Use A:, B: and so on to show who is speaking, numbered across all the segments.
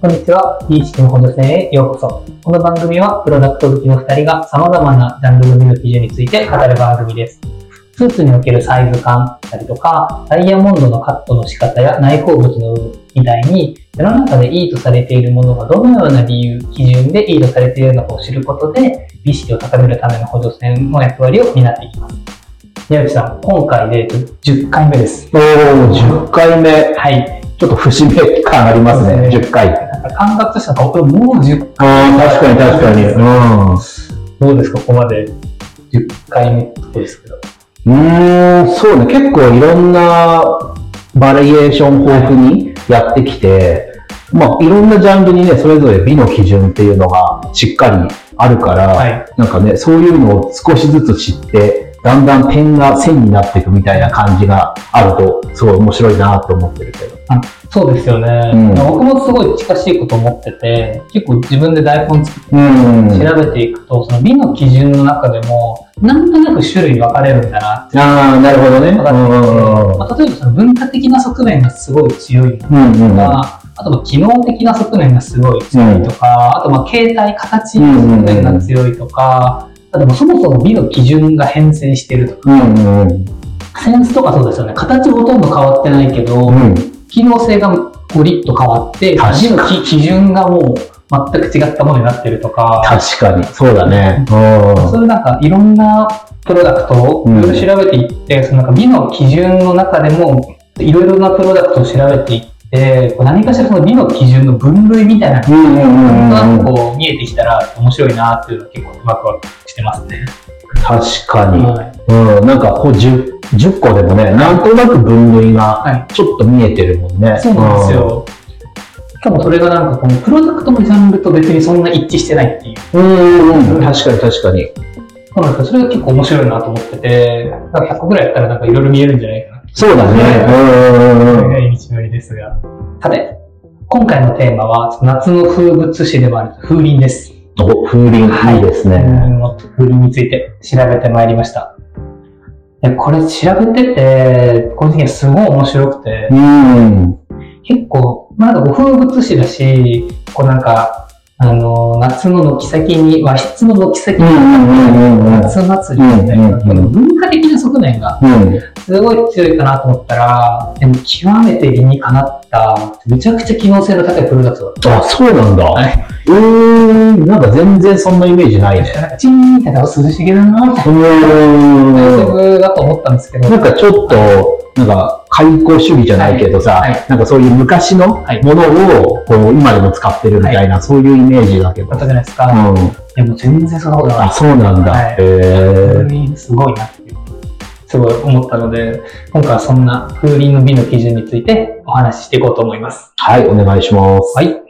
A: こんにちは。美意識の補助線へようこそ。この番組は、プロダクト好きの2人が様々なジャンルの美の基準について語る番組です。スーツにおけるサイズ感だったりとか、ダイヤモンドのカットの仕方や内包物の有無みたいに、世の中でいいとされているものがどのような理由、基準でいいとされているのかを知ることで、美意識を高めるための補助線の役割を担っていきます。宮内さん、今回で10回目です。
B: おー、10回目。
A: はい。
B: ちょっと節目感ありますね、
A: そうです
B: 10回。
A: なんか感覚としては、おもう10
B: ああ、確かに確かに。うん。
A: どうですか、ここまで10回目ですけど。
B: うーん、そうね、結構いろんなバリエーション豊富にやってきて、まあ、いろんなジャンルにね、それぞれ美の基準っていうのがしっかりあるから、
A: はい
B: なんかね、そういうのを少しずつ知って、だんだん点が線になっていくみたいな感じがあると、すごい面白いなと思ってるけど。
A: そうですよね、
B: うん
A: 僕もすごい近しいこと思ってて、結構自分で台本作って
B: うん。
A: 調べていくと、その美の基準の中でも、なんとなく種類分かれるんだなって
B: ああ、なるほどね。
A: まあ、例えばその文化的な側面がすごい強いの
B: うんうんうん。
A: か、あとは機能的な側面がすごい強いとか、あとまあ形態、形の側面が強いとか、あともそもそも美の基準が変遷してるとか、
B: うんうん
A: センスとかそうですよね。形ほとんど変わってないけど、
B: うん。
A: 機能性がゴリッと変わって、
B: 確かに
A: 美の基基準がもう全く違ったものになってるとか、
B: 確かに、そうだね。
A: そういうなんかいろんなプロダクトをいろいろ調べていって、そのなんか美の基準の中でもいろいろなプロダクトを調べていって、何かしらその美の基準の分類みたいな
B: うん。うんうん
A: の
B: うんうん。
A: がこう見えてきたら面白いなっていうのは結構ワクワクしてますね。
B: 確かに。
A: はい
B: うん。なんかこう 10, 10個でもね、なんとなく分類が
A: はい
B: ちょっと見えてるもんね。
A: そうなんですよ。しかもそれがなんかこのプロダクトのジャンルと別にそんな一致してないっていう。
B: うん。うんうん。確かに確かに。
A: そうなんですよそれが結構面白いなと思ってて、なんか100個ぐらいやったらなんかいろいろ見えるんじゃないかな。
B: そうだね。うんうんうん。
A: 長い道のりですが。さて、今回のテーマは夏の風物詩でもある風鈴です。
B: お、風鈴いいです
A: 風
B: ね。
A: 風鈴について調べてまいりました。これ調べてて、個人的にすごい面白くて、
B: うん。
A: 結構、まあなんかこう風物詩だし、こうなんか、あの、夏の軒先に、和室の軒先に、
B: うんうんうんうん
A: 夏祭りみたいな、文化的な側面が
B: うん。
A: すごい強いかなと思ったら、でも極めて理にかなった、めちゃくちゃ機能性の高いプロダクトだった。
B: あ、そうなんだ。
A: はい。
B: うーん。なんか全然そんなイメージないね。
A: チーンみたいな涼しげだな、みたいう
B: ん。
A: だと思ったんですけど、
B: なんかちょっと、なんか、開口主義じゃないけどさ、
A: はいはい
B: なんかそういう昔のも
A: はい
B: のを、こう、今でも使ってるみたいな、そういうイメージだけど。
A: だったじゃないですか。
B: うん。
A: でも全然そんなことない
B: あ、。そうなんだ。
A: はい
B: へー
A: 風鈴すごいなっていう、すごい思ったので、今回はそんな風鈴の美の基準についてお話ししていこうと思います。
B: はい、お願いします。
A: はい。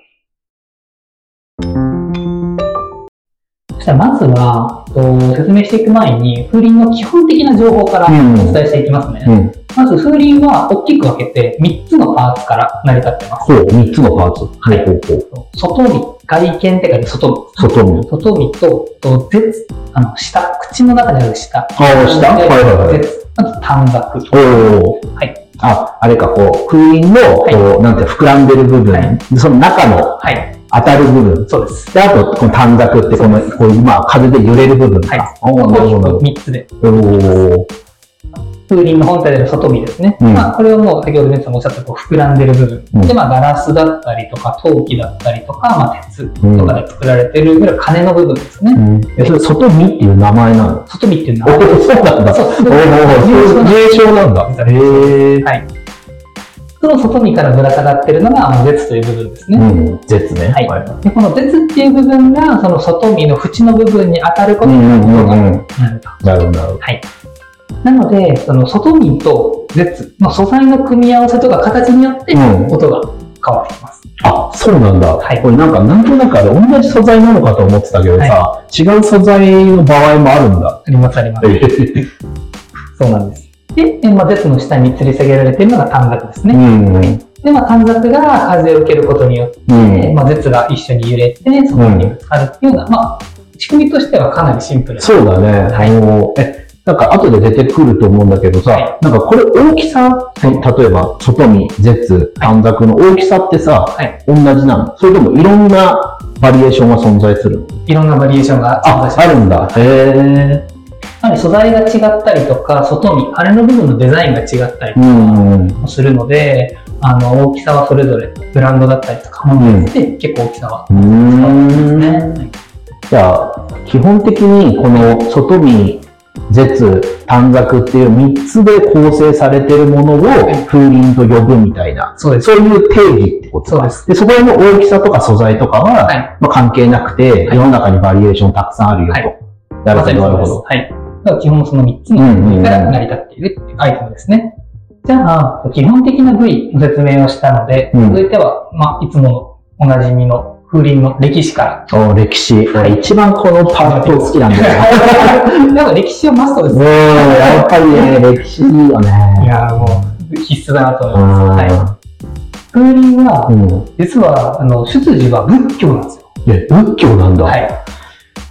A: そしたらまずは、と説明していく前に、風鈴の基本的な情報から
B: うん
A: お伝えしていきますね。
B: うん。
A: まず風鈴は大きく分けて3つのパーツから成り立っています。
B: ほう、三つのパーツ。
A: はい
B: ほうほう。
A: 外見、外見って書いて外
B: 外見。
A: 見。外見と、と絶、あの、下、口の中にある下。
B: ああ、下はいはいはい。
A: 絶あと短冊。
B: おお。
A: はい。
B: あ、あれか、こう、風鈴の、こう、なんて膨らんでる部分、
A: はい
B: でその中の
A: はい。
B: 当たる部分。
A: そうです。
B: で、あと、この短冊って、この、こういう、まあ、風で揺れる部分か。
A: はい
B: おーなるほど。
A: 大きく3つで。
B: おー
A: 風鈴の本体である外見ですね。
B: うん
A: まあ、これをもう先ほど皆さんもおっしゃったこう膨らんでる部分。
B: うん
A: で、まあ、ガラスだったりとか、陶器だったりとか、まあ、鉄
B: うん
A: とかで作られてる、いわゆる金の部分ですね。
B: うん。え、それ、外見っていう名前なの？
A: 外見っていうの
B: お
A: は、
B: ーそうなんだ。
A: そう
B: 名称なんだ。へー
A: はい。その外見からぶら下がってるのが、まあ、絶という部分ですね。
B: うん、絶ね。
A: はいで、この絶っていう部分が、その外見の縁の部分に当たることに
B: うんう。
A: なる
B: ほど、なるほど。
A: はい。なので、その外見と絶の素材の組み合わせとか形によって
B: うん
A: 音が変わってきます。
B: あ、そうなんだ。
A: はい
B: これなんか、なんとなくあれ、同じ素材なのかと思ってたけどさ、違う素材の場合もあるんだ。
A: ありますあります。
B: えー
A: そうなんです。で、えまあ、絶の下に吊り下げられているのが短冊です
B: う
A: ね。
B: ん。
A: で、まあ、短冊が風を受けることによって、
B: うん。
A: まあ、絶が一緒に揺れて、そこにぶつかるっていうような、まあ、仕組みとしてはかなりシンプルな。
B: そうだね。
A: はい
B: あのえ、なんか後で出てくると思うんだけどさ、
A: はい
B: なんかこれ大きさ、例えば外見、絶、短冊の大きさってさ、
A: はい。
B: 同じなの？それともいろんなバリエーションが存在するの？
A: いろんなバリエーションが存
B: あ
A: 在し、ます
B: あるんだ。へえ。
A: やはり素材が違ったりとか、外見、羽の部分のデザインが違ったりとか
B: うんうん。
A: もするので、あの、大きさはそれぞれ、ブランドだったりとか、ものによって結構大きさは
B: うーん。
A: ね。
B: じゃあ、基本的にこの外見、絶、短冊っていう3つで構成されてるものを風鈴と呼ぶみたいな、
A: そうです。
B: そういう定義ってこと
A: です
B: で、そこへの大きさとか素材とかは、
A: はい
B: まあ、関係なくて、
A: はい
B: 世の中にバリエーションたくさんあるよと。
A: はい
B: なるほど、なるほど。
A: はい。だから基本その3つの部位から成り立っているっていうアイテムですね。じゃあ、基本的な部位の説明をしたので、
B: うん
A: 続いては、まあ、いつものおなじみの風鈴の歴史から。
B: お歴史。俺一番このパート好きなんだよ。
A: でも歴史はマストですね。
B: やっぱりね、歴史いいよね。
A: いやーもう必須だなと思います。はい。
B: あ
A: 風鈴は
B: ー、うん。
A: 実は、あの、出自は仏教なんですよ。
B: え、仏教なんだ。
A: はい。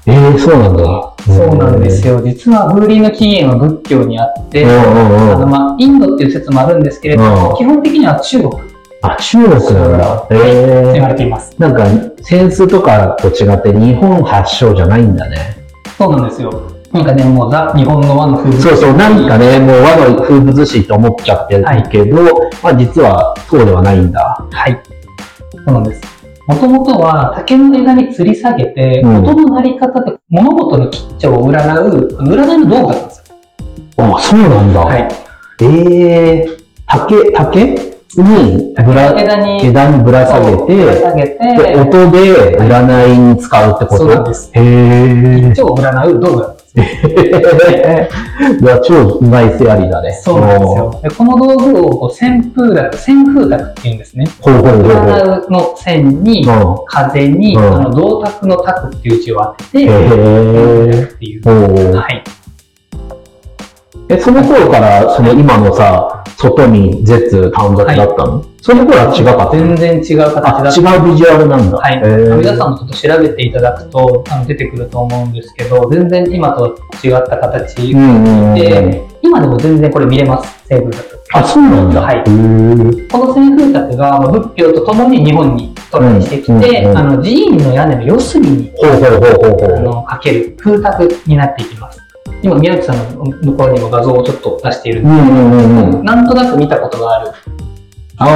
B: えー、そうなんだ。
A: そうなんです
B: よ。
A: よ。実は風鈴の起源は仏教にあって。あのまあ、インドっていう説もあるんですけれども、
B: うん
A: 基本的には中国と
B: あ、中国なんだ。え
A: 言わ
B: ー。
A: れています。
B: なんか、センスとかと違って日本発祥じゃないんだね。
A: そうなんですよ。なんかね、もうザ・日本の和の風
B: そうそう、なんかね、もう和の風物詩と思っちゃってるけど、まあ実はそうではないんだ。
A: はい。そうなんです。もともとは竹の枝に吊り下げて、
B: うん
A: 音の鳴り方で物事の吉兆を占う、占いの道具だったんですよ。
B: あ、そうなんだ。
A: はい。
B: ええー、竹、竹？にぶら、
A: 枝に
B: 枝にぶら下げ
A: ぶら
B: て、
A: 下げ
B: で
A: て、
B: 音で占いに使うってこと、
A: そうなんです。
B: へえ。
A: 吉兆を占う道具だったんですよ。
B: いや、超うまいセアリーだね。
A: そうなんですよ。でこの道具をこう旋風だ旋風卓っていうんですね。
B: ほうほうほう。
A: 占うの線に、
B: う
A: 風に、
B: うん
A: あの銅鐸の卓っていう字を当てて、
B: ん。へえ。
A: っていう。はい。
B: え、その頃から、その今のさ、外見、絶、短冊だったの、その頃は違かった
A: 全然違う形だ
B: あ、
A: った。
B: 違うビジュアルなんだ。
A: はい。皆さんもちょっと調べていただくとあの出てくると思うんですけど、全然今と違った形。で、今でも全然これ見れます、西風卓。
B: あ、そうなんだ。
A: はいこの西風卓がまあ仏教とともに日本に渡来してきて、
B: うんうんうん
A: あの寺院の屋根の四隅に。あのかける風卓になっていきます。今、宮内さんの向こうにも画像をちょっと出しているんで
B: うんうんうんうん。
A: なんとなく見たことがある。
B: ああ、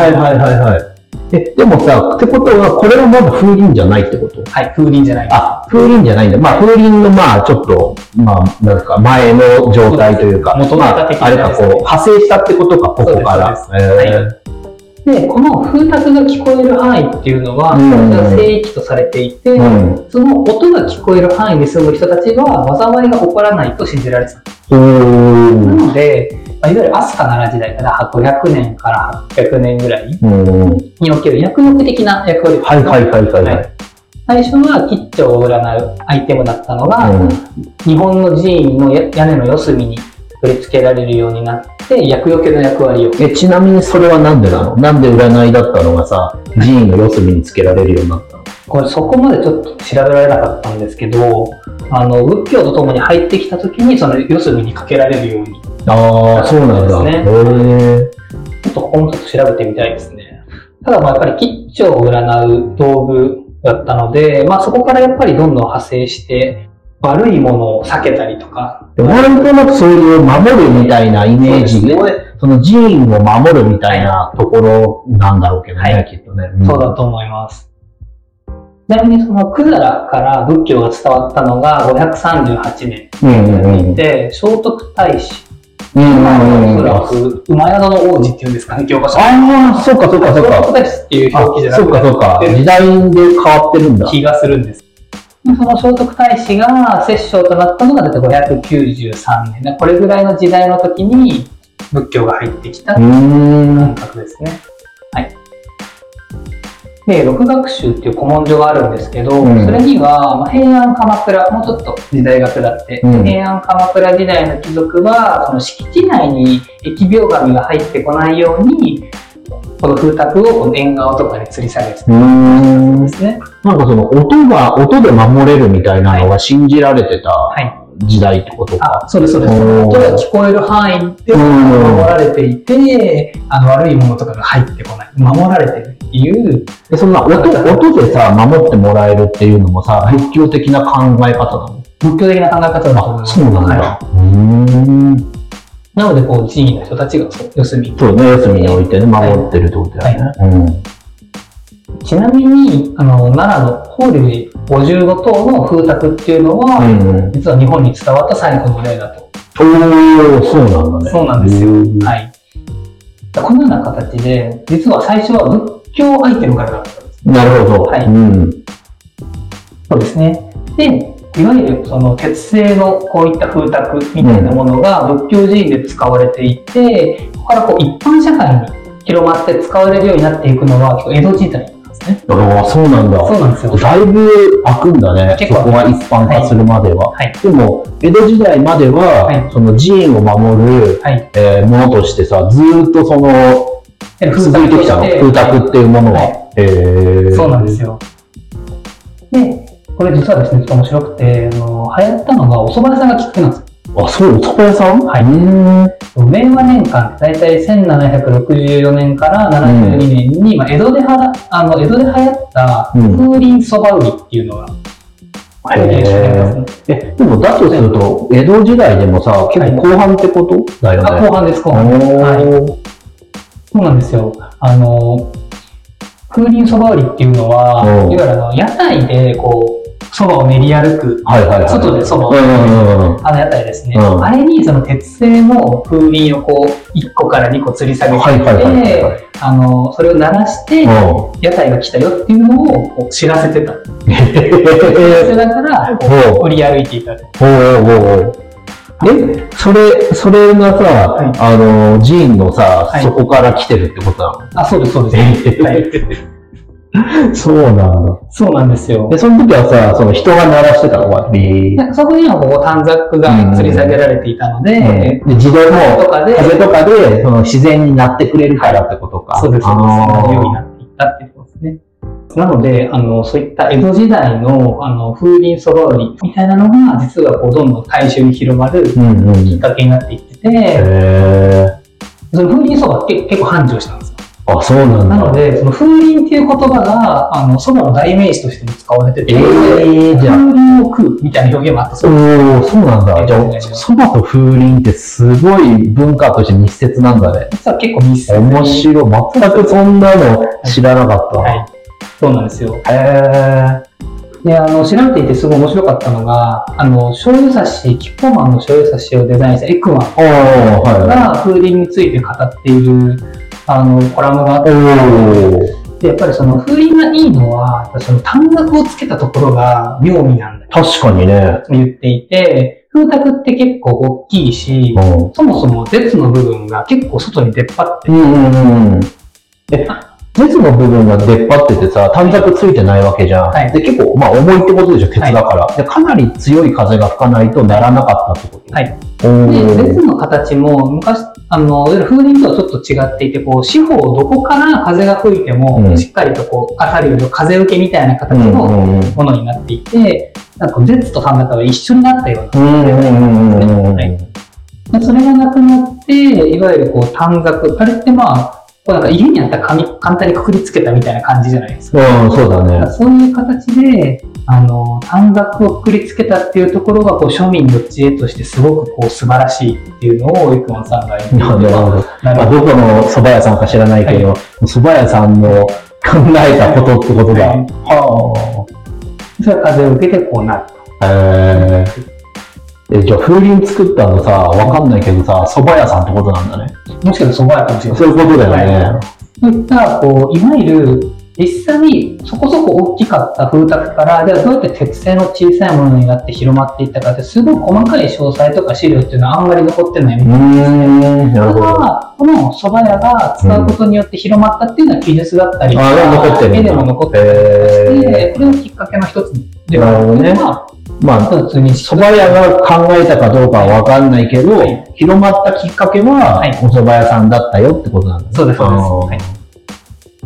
B: はいはいはいはい。え、でもさ、ってことは、これはまだ風鈴じゃないってこと？
A: はい、風鈴じゃない。
B: あ、風鈴じゃないんだ。まあ、風鈴のまあ、ちょっと、まあ、なんか前の状態というか、
A: 元
B: まあ、
A: 々的な
B: あれかこう、派生したってことか、ここから。
A: そうですそうですで、この風卓が聞こえる範囲っていうのは、
B: うん
A: これが聖域とされていて、
B: うん。
A: その音が聞こえる範囲に住む人たちは、災いが起こらないと信じられてた。
B: お
A: な
B: ー。
A: ので、まあ、いわゆる飛鳥奈良時代から500年から800年ぐらい
B: うん。
A: における薬力的な役割を
B: はいはいはいはい。
A: はい最初は吉兆を占うアイテムだったのが、
B: うん
A: 日本の寺院のや屋根の四隅に取り付けられるようになって、厄除けの役割を。
B: え、ちなみにそれはなんでなの？なんで占いだったのがさ、寺院の四隅につけられるようになったの？
A: これそこまでちょっと調べられなかったんですけど、あの、仏教とともに入ってきた時に、その四隅にかけられるように、
B: ああ、そうなんだ。
A: そうですね
B: へえ。
A: ちょっとここもちょっと調べてみたいですね。ただまあやっぱり吉兆を占う道具だったので、まあそこからやっぱりどんどん派生して、悪いものを避けたりとか、
B: なんとなくそういう守るみたいなイメージで、
A: そう
B: その寺院を守るみたいなところなんだろうけどね、
A: はい
B: きっとね。
A: そうだと思います。ちなみにそのクザラから仏教が伝わったのが538年
B: うんうんうん。
A: で、聖徳太子、
B: うん
A: おそらく馬宿の王子っていうんですかね、教科書。
B: ああ、そうかそうかそう
A: 聖徳
B: か。
A: 太子っていう
B: あ
A: 表記じゃなく
B: そうかそうか。
A: て
B: 時代で変わってるんだ。
A: 気がするんです。その聖徳太子が摂政となったのが大体593年で、これぐらいの時代の時に仏教が入ってきた。感覚ですね。はい。で、六学習っていう古文書があるんですけど、
B: うん
A: それには、まあ、平安鎌倉、もうちょっと時代が下って、
B: うん
A: 平安鎌倉時代の貴族は、その敷地内に疫病神が入ってこないように、この風卓を縁側とかに吊り下げてた
B: ん
A: ですね。
B: なんかその音が、音で守れるみたいなのが信じられてた
A: はい。
B: 時代ってことか。
A: あ、そうです、そうです。音が聞こえる範囲で守られていて、あの、悪いものとかが入ってこない。守られてるっていう、
B: で、そんな音、音でさ、守ってもらえるっていうのもさ、仏教的な考え方なの？
A: 仏教的な考え方だと思います。
B: そうなんだ。
A: は
B: うーん。
A: いなので、こう、寺院の人たちが、そう、四隅に
B: そうね、四隅に置いてね、守ってるってことだよね。うん。
A: ちなみに、あの、奈良の法隆寺55塔の風卓っていうのは、
B: うん。
A: 実は日本に伝わった最古の例だと。
B: おー、そうなんだね。
A: そうなんですよ。
B: うん
A: はい。このような形で、実は最初は仏教アイテムからだったんです。
B: なるほど。
A: はい
B: うん。
A: そうですね。で、いわゆるその鉄製のこういった風卓みたいなものが仏教寺院で使われていて、ここからこう一般社会に広まって使われるようになっていくのは江戸時代。
B: ああ、そうなんだ。
A: そうなんですよ。
B: だいぶ開くんだね。
A: 結構
B: そこが一般化するまでは。
A: はい。
B: でも、江戸時代までは、
A: はい
B: その寺院を守る、
A: はい。
B: えーものとしてさ、ずーっとその、続いてきたの。風卓っていうものは。
A: はい
B: へー
A: そうなんですよ。で、これ実はですね、ちょっと面白くて、あの流行ったのがお蕎麦屋さんがきっかけなんですよ。
B: あ、そう、お蕎麦屋さん？
A: はい。明和年間って大体1764年から72年に、まあ、江戸ではあの江戸で流行った
B: うん
A: 風鈴そば売りっていうのが
B: へ
A: 流行してますね。
B: え、でもだとすると、江戸時代でもさ、結構後半ってこと？だよね。
A: あ後半です、後半。はい。そうなんですよ。あの、風鈴そば売りっていうのは、
B: うん
A: いわゆるあの屋台でこう、そばを練り歩く、
B: はいはいはい。
A: 外でそばを
B: うんうんうん。
A: あの屋台ですね。
B: うん
A: あれにその鉄製の風鈴をこう、1個から2個吊り下げて
B: はいはい
A: あの、それを鳴らして、
B: うん
A: 屋台が来たよっていうのをこう知らせてた。知らせ
B: へ
A: ながら、こ
B: おう
A: う売り歩いていたと。
B: おうおうおうえ、それ、それがさ、
A: はい
B: あの、寺院のさ、
A: はい
B: そこから来てるってことなの？
A: あ、そうです、そうです。
B: え
A: はい、
B: そうなんだ。
A: そうなんですよ
B: で、。その時はさ、その人が鳴らしてたのか、ビー。
A: でそこにはこう短冊が吊り下げられていたので、
B: で、自動も
A: とかで、
B: 風とかで、その自然になってくれるからってことか。
A: そうです、そうです。ようになっていったってことですね。なので、あの、そういった江戸時代の、あの、風鈴そば売りみたいなのが、実はこう、どんどん大衆に広まるき
B: うんうん。
A: っかけになっていってて、
B: へ
A: その風鈴そばって結構繁盛したんですよ。
B: ーあ、そうなんだ。
A: なので、その風鈴っていう言葉が、あの、そばの代名詞としても使われてて、
B: えーじゃあ
A: 風鈴を食うみたいな表現もあったそうです。
B: おおそうなんだ。じゃそばと風鈴ってすごい文化として密接なんだね。
A: 実は結構密接に
B: 面白い。全くそんなの知らなかった。
A: はい。そうなんですよ。
B: へ
A: で、あの、調べていてすごい面白かったのが、あの、醤油差し、キッコーマンの醤油差しをデザインしたエクマン
B: ー。おー、はい。
A: が風鈴について語っている、あの、コラムがあっ。て、やっぱりその風鈴がいいのは、その短冊をつけたところが妙味なんだよ。
B: 確かにね。
A: と言っていて、風卓って結構大きいし、
B: うん。
A: そもそも絶の部分が結構外に出っ張って
B: うんうんうん。え、鉄の部分が出っ張っててさ、短冊ついてないわけじゃん。
A: はい
B: で、結構、まあ重いってことでしょ、鉄だから。で、かなり強い風が吹かないとならなかったってこと？
A: はい。で、列の形も昔、あの、いわゆる風鈴とはちょっと違っていて、こう、四方どこから風が吹いても、
B: うん
A: しっかりとこう、当たるより風受けみたいな形の。ものになっていて、なんか、列と短冊が一緒になったような。それがなくなって、いわゆるこう、短冊、あれってまあ、こうなんか家にあった紙、簡単にくくりつけたみたいな感じじゃないですか。
B: うん、そうだね。
A: そういう形で、あの、短冊をくくりつけたっていうところが、こう、庶民の知恵としてすごくこう、素晴らしいっていうのを、エクマンさんが言っていて
B: なるほど。
A: な
B: まあ、
A: るほど
B: どこの蕎麦屋さんか知らないけど、蕎麦屋さんの考えたことってことだ。
A: はい。
B: は
A: それは風を受けてこうなる。
B: あ。へえ。え、じゃあ風鈴作ったのさ、わかんないけどさ、蕎麦屋さんってことなんだね。
A: もしかしたら蕎麦屋かもしれない。
B: そういうことだよね。
A: はいそういった、こう、いわゆる、実際にそこそこ大きかった風卓から、ではどうやって鉄製の小さいものになって広まっていったかって、すごい細かい詳細とか資料っていうのはあんまり残ってないみたい
B: ん、なるほど。
A: ただ、この蕎麦屋が使うことによって広まったっていうのは記述だったりとか、
B: ああ、残ってるんだ。
A: 絵でも残ってたり
B: へ
A: して、これがきっかけの一つではある
B: なるほどね
A: まあ、
B: まあ、
A: 普通に
B: 蕎麦屋が考えたかどうかはわかんないけど、
A: はい
B: 広まったきっかけは、
A: はい
B: お蕎麦屋さんだったよってことなんだね。
A: そうですそうです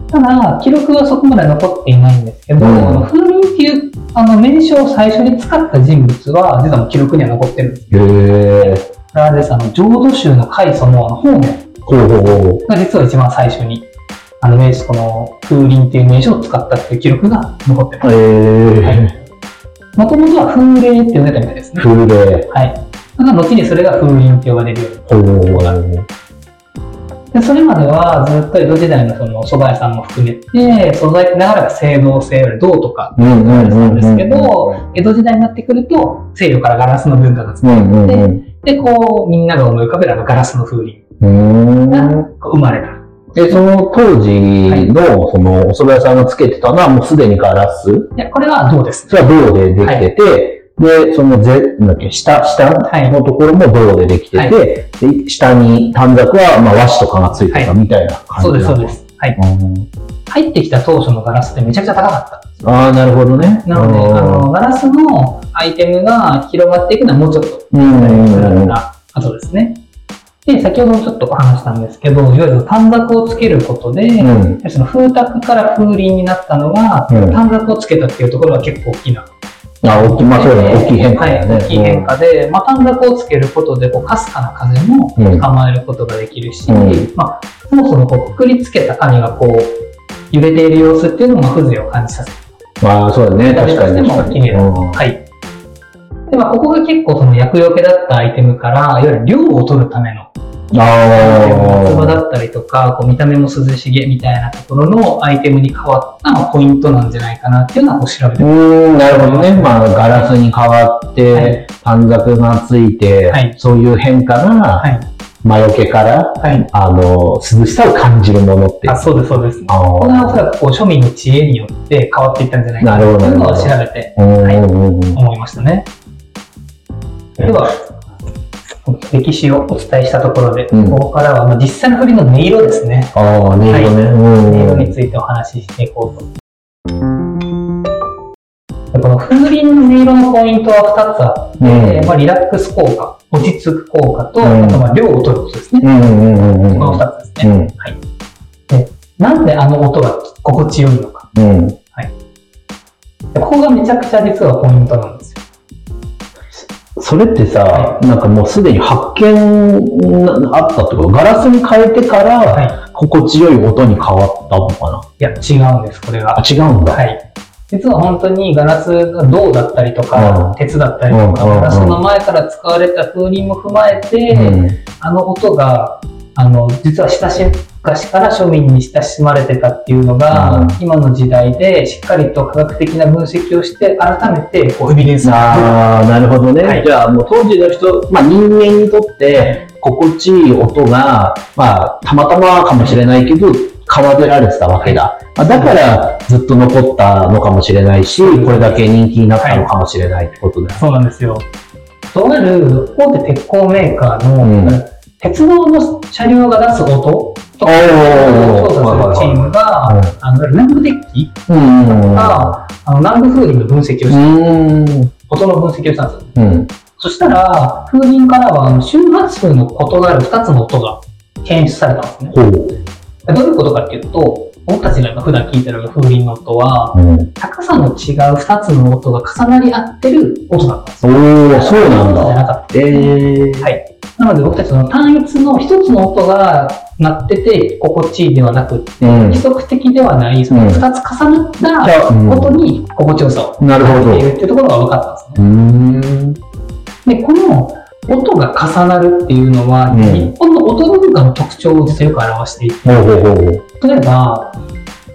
A: ただ、記録はそこまで残っていないんですけど、
B: うん
A: 風鈴っていうあの名称を最初に使った人物は、実はもう記録には残ってるんです。
B: へえ。
A: これはですあの浄土宗の開祖のあの法然
B: ほうほうほう。
A: が実は一番最初に、あの名詞、この風鈴っていう名称を使ったっていう記録が残ってます。
B: へえ。
A: もともとは風鈴って呼んでたみたいですね。
B: 風鈴。
A: はい。ただ後にそれが風鈴って呼ばれるように
B: ほう。なるほど。
A: で、それまではずっと江戸時代のその蕎麦屋さんも含めて、素材ってながらが青銅製、銅とか
B: うんうん
A: 言われてた
B: うんん
A: ですけど、江戸時代になってくると、西洋からガラスの文化が伝わ。って、こう、みんなが思い浮かべるあのガラスの風鈴。が生まれた。
B: え、その当時の、その、お蕎麦屋さんがつけてたのはもうすでにガラス？
A: いや、これは銅です？
B: それは銅でできてて、で、そのぜ、なんだっけ、下、下のところも銅でできてて、
A: はい
B: で、下に短冊は、まあ、和紙とかがついてたみたいな感じ
A: そうです、そう
B: す。
A: です。はい。
B: うん
A: 入ってきた当初のガラスってめちゃくちゃ高かった。
B: ああ、なるほどね。
A: なので、あの、ガラスのアイテムが広がっていくのはもうちょっと
B: うんうんうんうん。
A: ですね。で、先ほどもちょっとお話したんですけど、いわゆる短冊をつけることで、
B: うん
A: その風卓から風鈴になったのが、
B: うん
A: 短冊をつけたっていうところが結構大きな。
B: あ、大きい、まあそうだね。大きい変化ね。
A: はい、大きい変化で、まあ、短冊をつけることで、こう、かすかな風も
B: うん
A: 捕まえることができるし、
B: うん
A: まあ、そもそもこう、くくりつけた紙がこう、揺れている様子っていうのも風情を感じさせる。
B: まあそうだね。確かに確かに。
A: はい。で、まあ、ここが結構その厄除けだったアイテムから、いわゆる量を取るための夏場
B: あ
A: だったりとか、こう見た目も涼しげみたいなところのアイテムに変わったまあポイントなんじゃないかなっていうのはこう調べ
B: あ。
A: て
B: うーん、なるほどね。まあ、ガラスに変わって、
A: はい
B: 短冊がついて、
A: はい
B: そういう変化が、
A: はい。
B: 魔除けから、
A: はい。
B: あの、涼しさを感じるものって。
A: あ、そうです、そうです。
B: あ
A: これはおそらくこう庶民の知恵によって変わっていったんじゃないかな
B: なるほど
A: というのを調
B: な
A: べて
B: うんうんうん
A: 思いましたね。では、歴史をお伝えしたところで、
B: うん
A: ここからはまあ実際の振りの音色ですね。
B: ああ、音色ね。
A: 音色
B: うん
A: についてお話ししていこうと。でこの風鈴の音色のポイントは2つあって、
B: うん
A: まあ、リラックス効果、落ち着く効果と、
B: うん
A: あとまあ量を取ることですね。この2つですね。
B: うん
A: はい。で、なんであの音が心地よいのか。
B: うん。
A: でここがめちゃくちゃ実はポイントなんですよ。
B: それってさ、なんかもうすでに発見なあったってこと？ガラスに変えてから、
A: はい。
B: 心地よい音に変わったのかな？い
A: や、違うんです、これが
B: あ、。違うんだ。
A: はい。実は本当にガラスが銅だったりとか、
B: うん
A: 鉄だったりとか、ガラスの前から使われた風鈴も踏まえて、
B: うん。
A: あの音が、あの、実は親し昔から庶民に親しまれてたっていうのが、
B: うん
A: 今の時代でしっかりと科学的な分析をして、改めてこうエビデンスが
B: ああ、なるほどね。
A: はい
B: じゃあもう当時の人、まあ人間にとって心地いい音が、まあたまたまかもしれないけど、奏でられてたわけだ。まあだからずっと残ったのかもしれないし、これだけ人気になったのかもしれないってことだよ。
A: そうなんですよ。とある大手鉄鋼メーカーの、
B: うん
A: 鉄道の車両が出す音とかを調査するチームが、
B: うん
A: あの南部デッキ
B: うん。
A: が、あの南部風鈴の分析をして、
B: うん。
A: 音の分析をしたんですよ。
B: うん。
A: そしたら、風鈴からは周波数の異なる2つの音が検出されたんですね。どういうことかっていうと、僕たちが今普段聞いてる風鈴の音は、
B: うん。
A: 高さの違う2つの音が重なり合ってる音だったんですよ。
B: おー、そうなん
A: じゃな
B: だ。
A: かった。
B: えー。
A: はい。なので僕たちの単一の一つの音が鳴ってて心地いいではなくって、
B: うん
A: 規則的ではない、その二つ重なった
B: うん
A: 音に心地よさを
B: なるほど
A: 感じているっていうところが分かったんですね。
B: うん。
A: で、この音が重なるっていうのは、
B: うん
A: 日本の音文化の特徴を実はよく表していて、
B: ほうほうほう。
A: 例えば、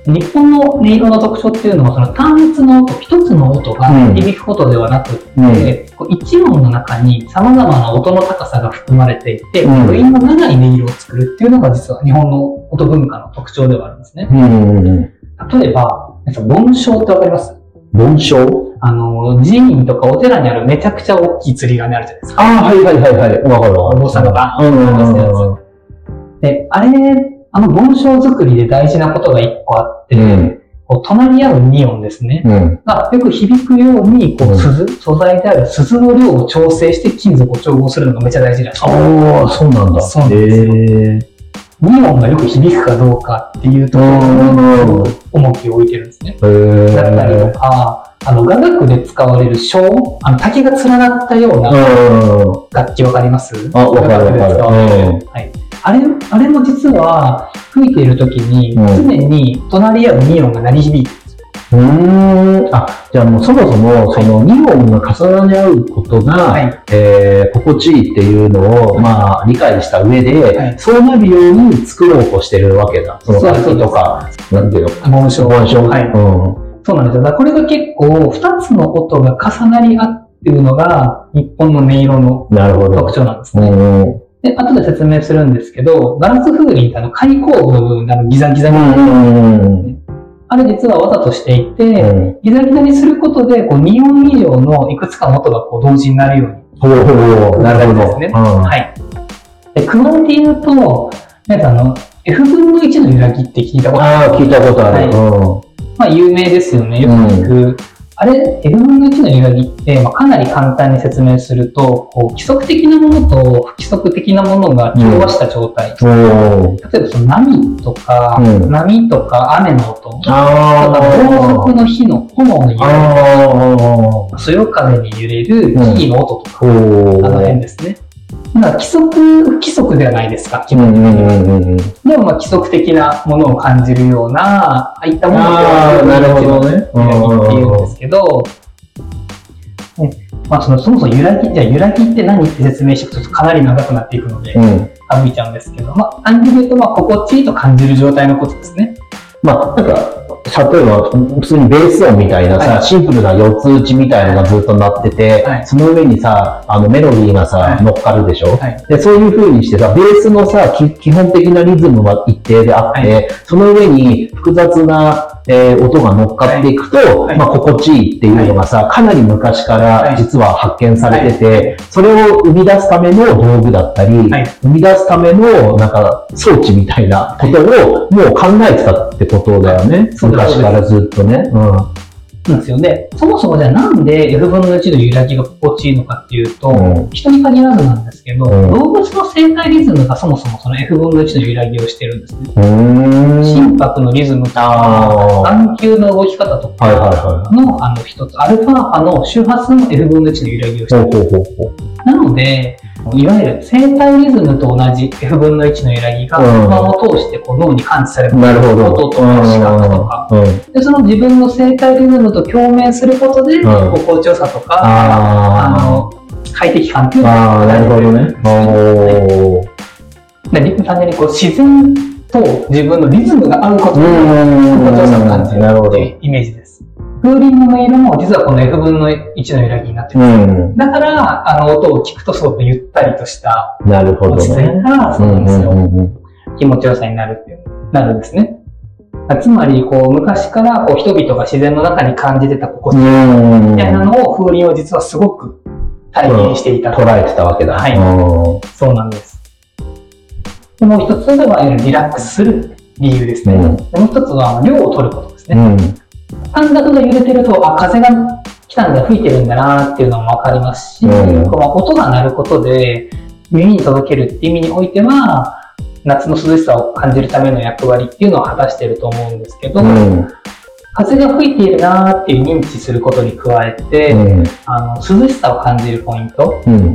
A: 日本の音色の特徴っていうのは、その単一の音、一つの音が
B: うん
A: 響くことではなくって、
B: うん
A: こう一音の中に様々な音の高さが含まれていて、
B: うん
A: 余韻の長い音色を作るっていうのが実は日本の音文化の特徴ではあるんですね。
B: うん。
A: 例えば、盆鐘ってわかります？
B: 盆鐘
A: あの、寺院とかお寺にあるめちゃくちゃ大きい釣り鐘あるじゃないですか。
B: ああ、はいはいはいはい。わかるわ。
A: お坊さんがバーン
B: うんうんうんうん。
A: で、あれ、あの盆鐘作りで大事なことが一個あって、
B: うん
A: こう隣り合う2音ですね。
B: うん。
A: がよく響くように、こ
B: うん
A: う、鈴、素材である鈴の量を調整して金属を調合するのがめっちゃ大事なんですよ。
B: ああ、そうなんだ。
A: そうなんですよ
B: へえ。
A: 2音がよく響くかどうかっていうところに重きを置いてるんですね。だったりとか、あの、雅楽で使われる小、あの、竹が連なったような
B: うん。
A: 楽器わかります？
B: あわかるわかる。
A: あれ、あれも実は、吹いている時に、
B: うん
A: 常に隣り合う2音が鳴り響いてるんですよ。
B: うーん。あ、じゃあもうそもそも、その2音が重なり合うことが、
A: はい。
B: えー心地いいっていうのを、まあ、理解した上で、
A: はい
B: そうなるように作ろうとしてるわけだ。その楽器とか、なんていうの、
A: 紋章。
B: 紋章。
A: はい。
B: うん。
A: そうなんですよ。だこれが結構、二つの音が重なり合っているのが、日本の音色の
B: なるほど。
A: 特徴なんですね。
B: うん。うん
A: で、後で説明するんですけど、ガラス風鈴ってあの、開口部の部分であの、ギザギザに、
B: うん。
A: あれ実はわざとしていて、
B: うん。
A: ギザギザにすることで、こう、2音以上のいくつかの音がこう、同時になるように。
B: ほうほうほう。なるほど。
A: ですね
B: うん
A: はい。で、クオンで言うと、なんかあの、F 分の1の揺らぎって聞いたことある
B: ああ、聞いたことある。
A: はまあ、有名ですよね。よく聞く。あれ、F 分の1の揺らぎって、まあ、かなり簡単に説明すると、こう規則的なものと不規則的なものが調和した状態。
B: うん。
A: 例えばその波とか、
B: うん
A: 波とか雨の音、
B: あ
A: とかろうそくの火の炎の揺
B: あ。
A: れ、
B: ああ。
A: そよ風に揺れる木の音とか、
B: お
A: あの
B: ー
A: 辺ですね。だから規則、不規則ではないですか、基
B: うんうん
A: 本的には。
B: うんうん。
A: でもまあ規則的なものを感じるような、ああいったものを
B: なるほどね
A: 揺らぎって言うんですけど、ねまあ、そのそもそも揺らぎ、じゃあ揺らぎって何って説明していくとかなり長くなっていくので、
B: うん。
A: 省いちゃうんですけど、まあ、単純に言うと、まあ、心地いいと感じる状態のことですね。
B: まあ、なんか、例えば、普通にベース音みたいなさ、
A: はい。
B: シンプルな四つ打ちみたいなのがずっと鳴ってて、
A: はい。
B: その上にさ、あのメロディーがさ、
A: はい。
B: 乗っかるでしょ、
A: はい。
B: で、そういう風にしてさ、ベースのさ、き基本的なリズムは一定であって、
A: は
B: その上に複雑な、えー音が乗っかっていくと、
A: はい。
B: まあ、心地いいっていうのがさ、かなり昔から実は発見されてて、それを生み出すための道具だったり、
A: はい。
B: 生み出すための、なんか、装置みたいなことを、もう考えてたってことだよね。昔からずっとね。うん。
A: なんですよね。そもそもじゃあなんで F 分の1の揺らぎが心地いいのかっていうと、
B: うん
A: 人に限らずなんですけど、
B: うん
A: 動物の生態リズムがそもそもその F 分の1の揺らぎをしてるんですね。心拍のリズムとか、眼球の動き方とか
B: はいはいは
A: の、あの一つ、アルファ波の周波数の F 分の1の揺らぎをして
B: い。
A: る。なので、いわゆる生体リズムと同じ F 分の1の揺らぎが
B: うん
A: 間を通してこう脳に感知される
B: なるほど。
A: 音とか視覚とか。
B: うん。
A: で、その自分の生体リズムと共鳴することで、
B: うん
A: 心地よさとか、あ
B: あ
A: の、快適感っていう
B: あ。
A: の
B: ああ、なるほどね。
A: 単純にこう自然と自分のリズムが合うことで、
B: うん
A: 心地よさを感じる
B: なるほど。
A: っていうイメージです。風鈴の音色も実はこの F 分の1の揺らぎになって
B: う
A: る。
B: ん。
A: だから、あの音を聞くとすごくゆったりとした、
B: なるほど
A: 落ち着い
B: ね。
A: た、そうなんですよ。
B: うんうんうん
A: 気持ちよさになるっていう、なるんですね。つまり、こう、昔から、こう、人々が自然の中に感じてた心地。みたいなのを、風鈴は実はすごく体現していたと。
B: 捉えてたわけだ。
A: はい
B: うん
A: そうなんです。でもう一つが、いわゆるリラックスする理由ですね。
B: うん
A: でもう一つは、量を取ることですね。
B: うん。
A: 感覚が揺れてると、あ、風が来たんだ、吹いてるんだなっていうのもわかりますし、
B: うん
A: この音が鳴ることで耳に届けるっていう意味においては、夏の涼しさを感じるための役割っていうのを果たしていると思うんですけど、
B: うん。
A: 風が吹いているなっていう認知することに加えて、
B: うん。
A: あの涼しさを感じるポイント、
B: うん。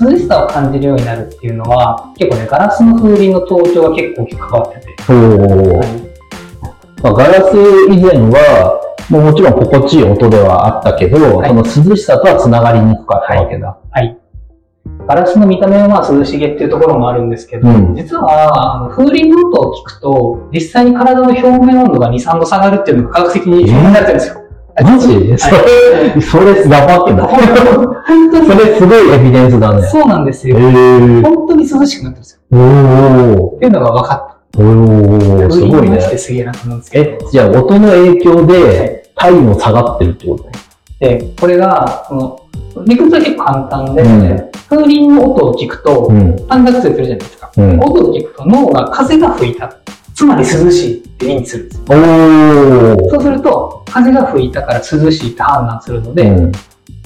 A: 涼しさを感じるようになるっていうのは、結構ね、ガラスの風鈴の登場が結構大きく関わってて、はい
B: まあ、ガラス以前は、もうもちろん心地いい音ではあったけど、
A: はい
B: その涼しさとは繋がりにくかったわけだ。
A: はい。ガラスの見た目はまあ涼しげっていうところもあるんですけど、
B: うん
A: 実は風鈴の音を聞くと、実際に体の表面温度が2、3度下がるっていうのが科学的に証明されてるんですよ。
B: マジ？
A: はい
B: それ、それやばくない？
A: 本当
B: そ
A: に
B: れすごいエビデンスだね。
A: そうなんです
B: へ
A: よ。
B: ー。
A: 本当に涼しくなってるんですよ。
B: おー。
A: っていうのが分かった。
B: おー、すごいね
A: すげえなと思うんですけど。
B: え、じゃあ音の影響で体温下がってるってことね。
A: で、これが、その、理屈は結構簡単で、
B: うん
A: 風鈴の音を聞くと、
B: うん。
A: 感覚するじゃないですか。
B: うん。
A: 音を聞くと脳が風が吹いた。つまり涼しいって認知するんですよ。
B: おー。
A: そうすると、風が吹いたから涼しいって判断するので、
B: うん。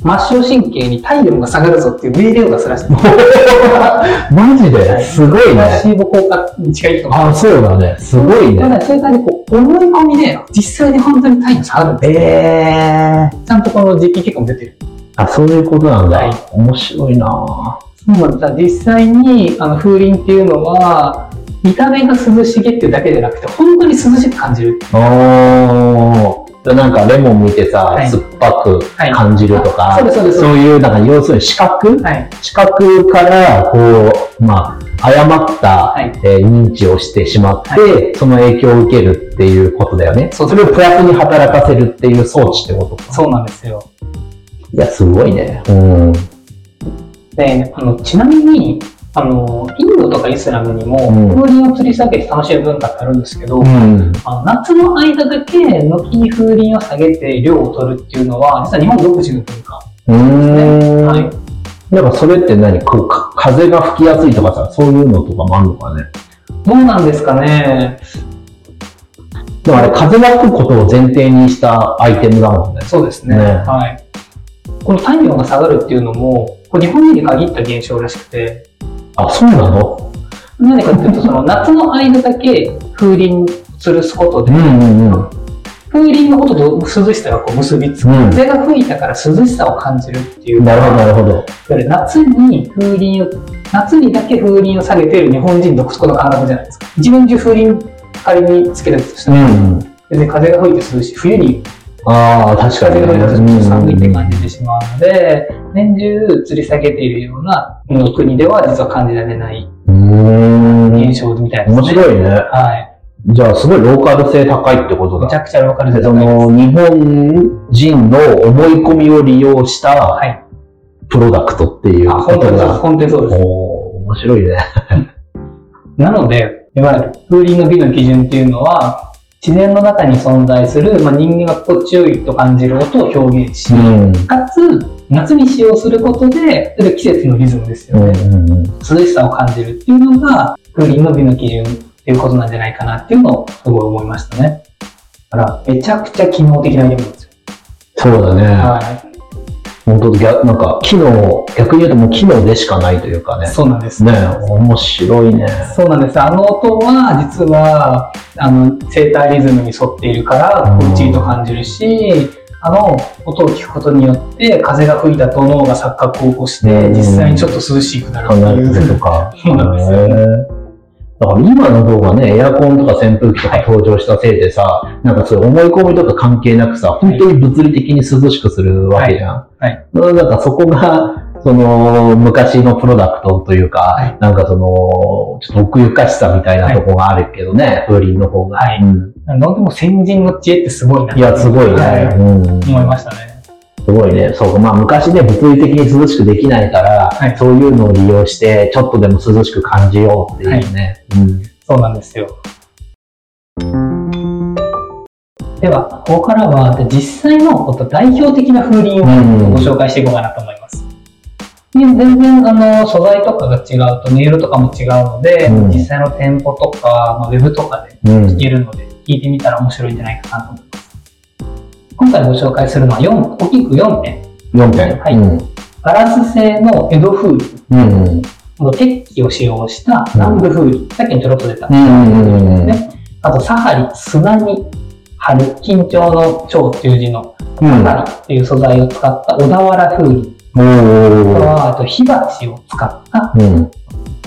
A: 末梢神経に体温が下がるぞっていう命令を出すらしい。
B: マジで？すごいね。
A: シーボ効果に近い人も。
B: あ、そうだね。すごいね。
A: ただ、それからこう、思い込みで、実際に本当に体温下がるんですよ。
B: ええ
A: ちゃんとこの実験結果も出てる。
B: あ、そういうことなんだ。
A: はい
B: 面白いなぁ
A: そうなんだ。実際に、あの、風鈴っていうのは、見た目が涼しげっていうだけじゃなくて、本当に涼しく感じる。
B: おーなんかレモン見てさ、
A: はい
B: 酸っぱく
A: はい
B: 感じるとか、
A: そうです、そうです。
B: そういう、なんか要するに視覚
A: はい。
B: 視覚から、こう、まあ、誤った、
A: はい
B: えー認知をしてしまって、
A: は
B: その影響を受けるっていうことだよね。
A: そ
B: れをプラスに働かせるっていう装置ってことか。
A: そうなんですよ。
B: いや、すごいね。うん。
A: で、あの、ちなみに、あの、インドとかイスラムにも、
B: うん
A: 風鈴を吊り下げて楽しむ文化ってあるんですけど、
B: うん。
A: あの夏の間だけ軒に風鈴を下げて量を取るっていうのは、実は日本独自の文化
B: うーん。
A: はい
B: なんかそれって何？風が吹きやすいとかさ、そういうのとかもあるのかね？
A: どうなんですかね。
B: でもあれ、風が吹くことを前提にしたアイテムだもんね。
A: そうですね。
B: ね
A: はい。この体温が下がるっていうのも、これ日本人に限った現象らしくて、
B: あ、そうなの？
A: 何かっていうと、その夏の間だけ風鈴吊るすことで、
B: んうんうん。
A: 風鈴のことと涼しさがこう結びつく。
B: うん
A: 風が吹いたから涼しさを感じるっていう。
B: なるほど、なるほど。
A: それ夏に風鈴を、夏にだけ風鈴を下げている日本人独特の感覚じゃないですか。一年中風鈴仮につけたとしたら、
B: うん。
A: 別に風が吹いて涼しい。冬に
B: ああ、確かにね。
A: 風が吹いて寒いって感
B: じ。
A: じてしまうので、年中吊り下げているようなの国では実は感じられない。現象みたいですね。
B: 面白いね。
A: はい。
B: じゃあ、すごいローカル性高いってことだ。
A: めちゃくちゃローカルで
B: でそ
A: 高いです。
B: の、日本人の思い込みを利用した
A: はい。
B: プロダクトっていう
A: あ、
B: こと
A: 本当にそうです。
B: が。
A: 本当にそうです。
B: おー面白いね。
A: なので、いわゆる風鈴の美の基準っていうのは、自然の中に存在する、まあ、人間が心地よいと感じる音を表現し、
B: うん。
A: かつ、夏に使用することで、季節のリズムですよ
B: うん
A: ね。涼しさを感じるっていうのが、風鈴の美の基準っていうことなんじゃないかなっていうのをすごい思いましたね。だから、めちゃくちゃ機能的なゲームですよ。
B: そうだね。
A: は
B: 本当逆、なんか、機能、逆に言うともう機能でしかないというか
A: い。
B: ね。
A: そうなんです。
B: ね面白いね。
A: そうなんです。あの音は、実は、あの、生体リズムに沿っているから、心地いいと感じるし、あの音を聞くことによって、風が吹いたと脳が錯覚を起こして、
B: うん。
A: 実際にちょっと涼しくなるていう。
B: とか。
A: そうなんですよ。
B: へーだから今の動画ね、エアコンとか扇風機とか登場したせいでさ、なんかそういう思い込みとか関係なくさ、本当に物理的に涼しくするわけじゃん。
A: はい。
B: なんかそこが、その、昔のプロダクトというか、
A: はい。
B: なんかその、ちょっと奥ゆかしさみたいなとこがあるけどね、風鈴の方が。
A: はい。
B: うん
A: なんでも先人の知恵ってすごいな。
B: いや、すごいね。
A: 思いましたね。
B: すごいね。そう、まあ昔ね、物理的に涼しくできないから、
A: はい
B: そういうのを利用して、ちょっとでも涼しく感じようっていうね。うん
A: そうなんですよ。では、ここからは実際のこと代表的な風鈴を
B: うん
A: ご紹介していこうかなと思います。で全然あの素材とかが違うと、音色とかも違うので、
B: うん
A: 実際の店舗とか、まあ、ウェブとかで
B: うん
A: 聞けるので、聞いてみたら面白いんじゃないかなと思います。今回ご紹介するのは4、大きく4点。
B: 4点。
A: はい
B: うん。
A: ガラス製の江戸風鈴。
B: うん。
A: この鉄器を使用した南部風鈴。さっきにちょろっと出た。
B: うん。
A: ねあと、サハリ、砂に貼る、緊張の蝶っていう字の
B: うん。
A: サハリっていう素材を使った小田原風鈴。
B: お
A: あと
B: ー。
A: は、あと、火鉢を使った
B: うん。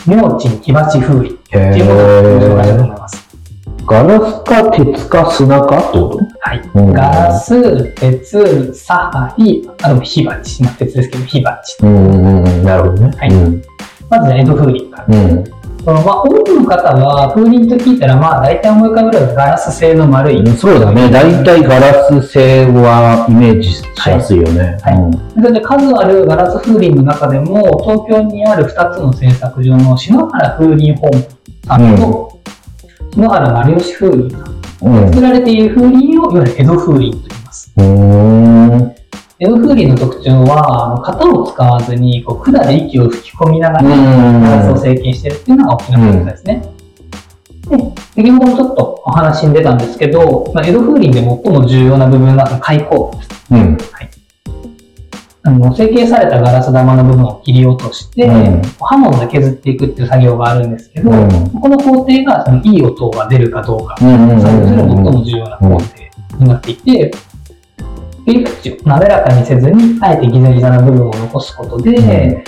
A: 明鎮火鉢風鈴っ
B: へ
A: ていうことをご紹介したいと
B: ー。
A: 思います。
B: ガラスか鉄か砂かってこと？
A: はい。
B: うん
A: ガラス、鉄、サハリ、あと火鉢。まあ、鉄ですけど、火鉢。
B: うんうんうん。なるほどね。
A: はい
B: うん。
A: まず、江戸風鈴から。
B: うん。
A: そのまあ、多くの方は風鈴と聞いたら、まあ、大体思い浮かべるのがガラス製の丸い。
B: そうだね。大体ガラス製はイメージしやすいよね。
A: はい
B: うん
A: それで数あるガラス風鈴の中でも、東京にある2つの製作所の篠原風鈴本さんと、篠原丸吉風鈴さん。
B: うん。
A: 作られている風鈴を、いわゆる江戸風鈴と言います。江戸風鈴の特徴は、あの型を使わずに、こう管で息を吹き込みながら、ガラスを成形してるっていうのが大きなポイントですね。で、先ほどもちょっとお話に出たんですけど、まあ、江戸風鈴で最も重要な部分が開口部です。
B: うん。
A: あの成形されたガラス玉の部分を切り落として、
B: うん。
A: 刃物で削っていくっていう作業があるんですけど、
B: うん。
A: この工程がそのいい音が出るかどうか、それが最も重要な工程になっていて、切り口を滑らかにせずに、あえてギザギザな部分を残すことで、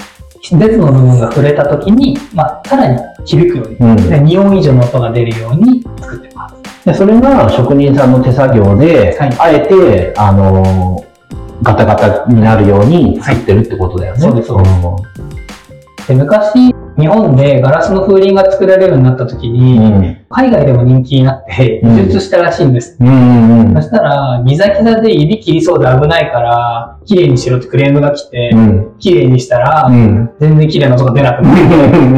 A: 別の部分が触れた時に、まあ、さらに響くように、
B: うん。
A: で2音以上の音が出るように作ってます。
B: でそれが職人さんの手作業で、
A: はい。
B: あえて、あのーガタガタになるように作ってるってことだよね。
A: そうですそうです。で昔、日本でガラスの風鈴が作られるようになった時に、
B: うん。
A: 海外でも人気になって、
B: うん。
A: 輸出したらしいんです。
B: うんうんうん。
A: そしたら、ギザギザで指切りそうで危ないから、綺麗にしろってクレームが来て、
B: うん。
A: 綺麗にしたら、
B: うん。
A: 全然綺麗な音が出なくなって、